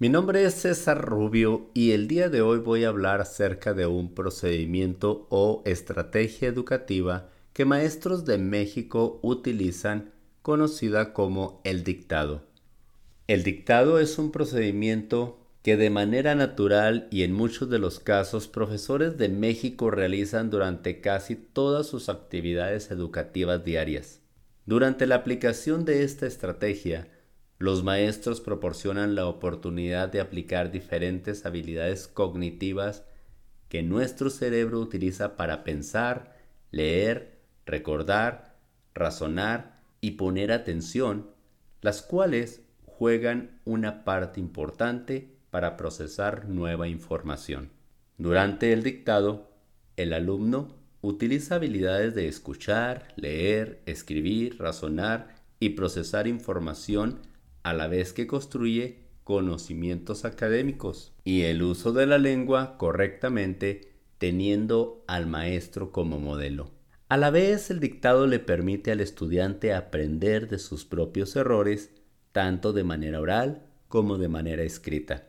Mi nombre es César Rubio y el día de hoy voy a hablar acerca de un procedimiento o estrategia educativa que maestros de México utilizan conocida como el dictado. El dictado es un procedimiento que de manera natural y en muchos de los casos profesores de México realizan durante casi todas sus actividades educativas diarias. Durante la aplicación de esta estrategia, los maestros proporcionan la oportunidad de aplicar diferentes habilidades cognitivas que nuestro cerebro utiliza para pensar, leer, recordar, razonar y poner atención, las cuales juegan una parte importante para procesar nueva información. Durante el dictado, el alumno utiliza habilidades de escuchar, leer, escribir, razonar y procesar información a la vez que construye conocimientos académicos y el uso de la lengua correctamente teniendo al maestro como modelo. A la vez el dictado le permite al estudiante aprender de sus propios errores tanto de manera oral como de manera escrita.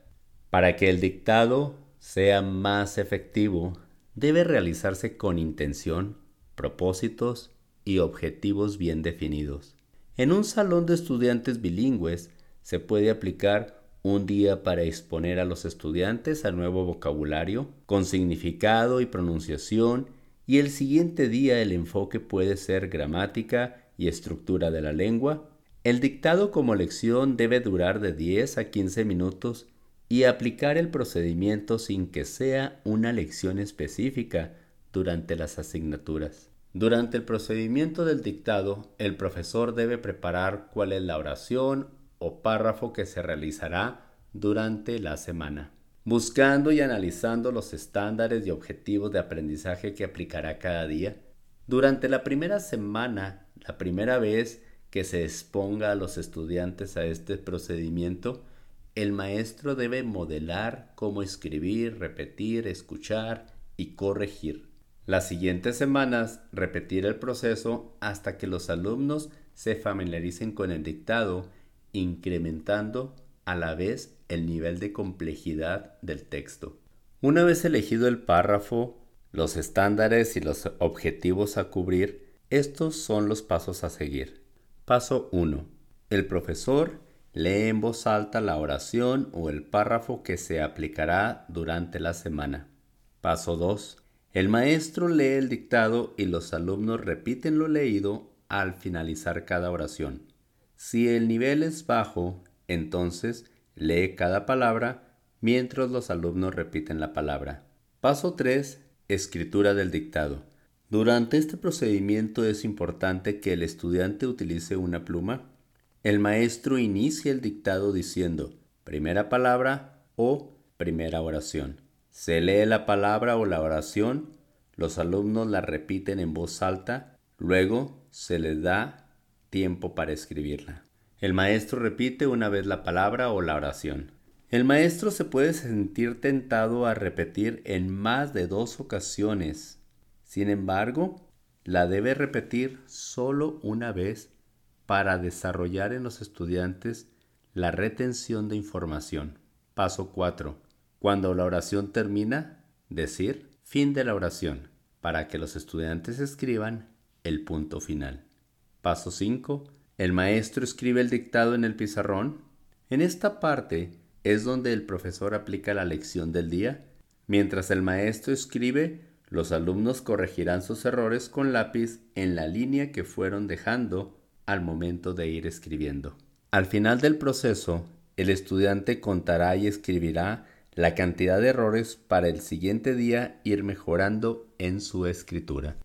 Para que el dictado sea más efectivo, debe realizarse con intención, propósitos y objetivos bien definidos. En un salón de estudiantes bilingües se puede aplicar un día para exponer a los estudiantes al nuevo vocabulario con significado y pronunciación y el siguiente día el enfoque puede ser gramática y estructura de la lengua. El dictado como lección debe durar de 10 a 15 minutos y aplicar el procedimiento sin que sea una lección específica durante las asignaturas. Durante el procedimiento del dictado, el profesor debe preparar cuál es la oración o párrafo que se realizará durante la semana, buscando y analizando los estándares y objetivos de aprendizaje que aplicará cada día. Durante la primera semana, la primera vez que se exponga a los estudiantes a este procedimiento, el maestro debe modelar cómo escribir, repetir, escuchar y corregir. Las siguientes semanas repetir el proceso hasta que los alumnos se familiaricen con el dictado, incrementando a la vez el nivel de complejidad del texto. Una vez elegido el párrafo, los estándares y los objetivos a cubrir, estos son los pasos a seguir. Paso 1. El profesor lee en voz alta la oración o el párrafo que se aplicará durante la semana. Paso 2. El maestro lee el dictado y los alumnos repiten lo leído al finalizar cada oración. Si el nivel es bajo, entonces lee cada palabra mientras los alumnos repiten la palabra. Paso 3. Escritura del dictado. Durante este procedimiento es importante que el estudiante utilice una pluma. El maestro inicia el dictado diciendo primera palabra o primera oración. Se lee la palabra o la oración, los alumnos la repiten en voz alta, luego se les da tiempo para escribirla. El maestro repite una vez la palabra o la oración. El maestro se puede sentir tentado a repetir en más de dos ocasiones. Sin embargo, la debe repetir solo una vez para desarrollar en los estudiantes la retención de información. Paso 4. Cuando la oración termina, decir fin de la oración para que los estudiantes escriban el punto final. Paso 5. El maestro escribe el dictado en el pizarrón. En esta parte es donde el profesor aplica la lección del día. Mientras el maestro escribe, los alumnos corregirán sus errores con lápiz en la línea que fueron dejando al momento de ir escribiendo. Al final del proceso, el estudiante contará y escribirá la cantidad de errores para el siguiente día ir mejorando en su escritura.